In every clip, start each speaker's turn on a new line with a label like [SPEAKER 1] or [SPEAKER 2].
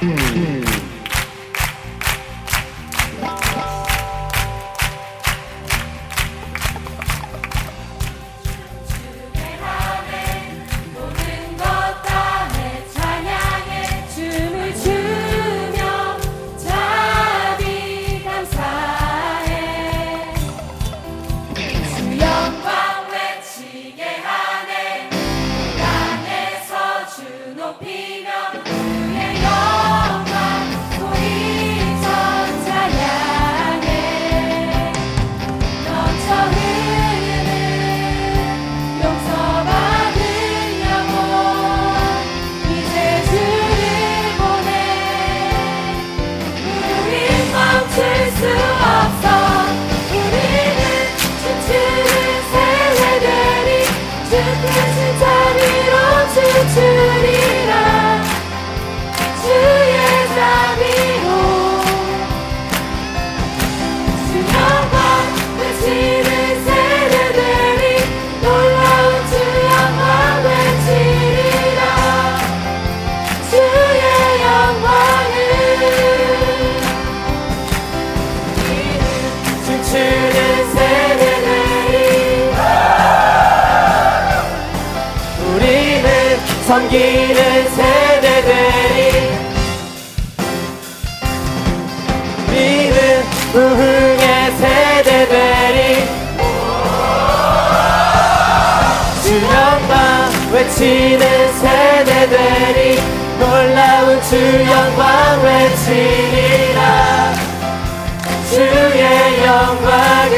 [SPEAKER 1] Hmm. 그 진자리로 지친 섬기는 세대들이 우리는 부흥의 세대들이 주영광 외치는 세대들이 놀라운 주영광 외치리라 주의 영광을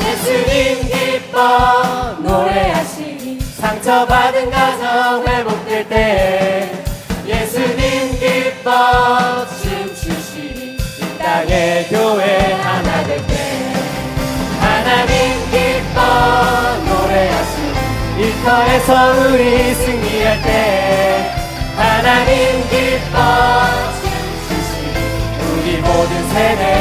[SPEAKER 1] 예수님 기뻐 노래하시니 상처받은 가정 회복될 때 예수님 기뻐 춤추시니 이 땅의 교회 하나 될 때 하나님 기뻐 노래하시니 일터에서 우리 승리할 때 하나님 기뻐 춤추시니 우리 모든 세대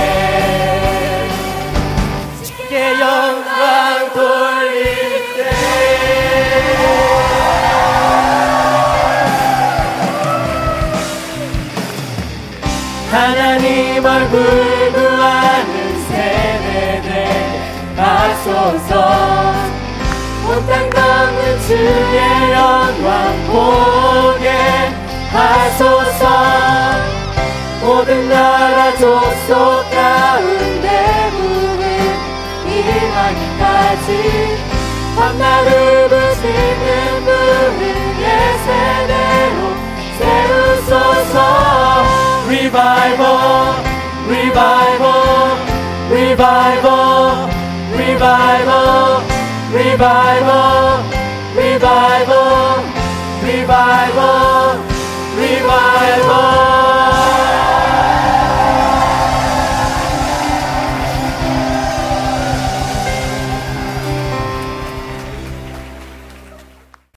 [SPEAKER 1] 하나님 얼굴 구하는 세대들 하소서. 온땅 덮는 주의 영광 보게 하소서. 모든 나라 족속 가운데 부흥 일하기까지 밤낮을 revival, revival, revival, revival, revival.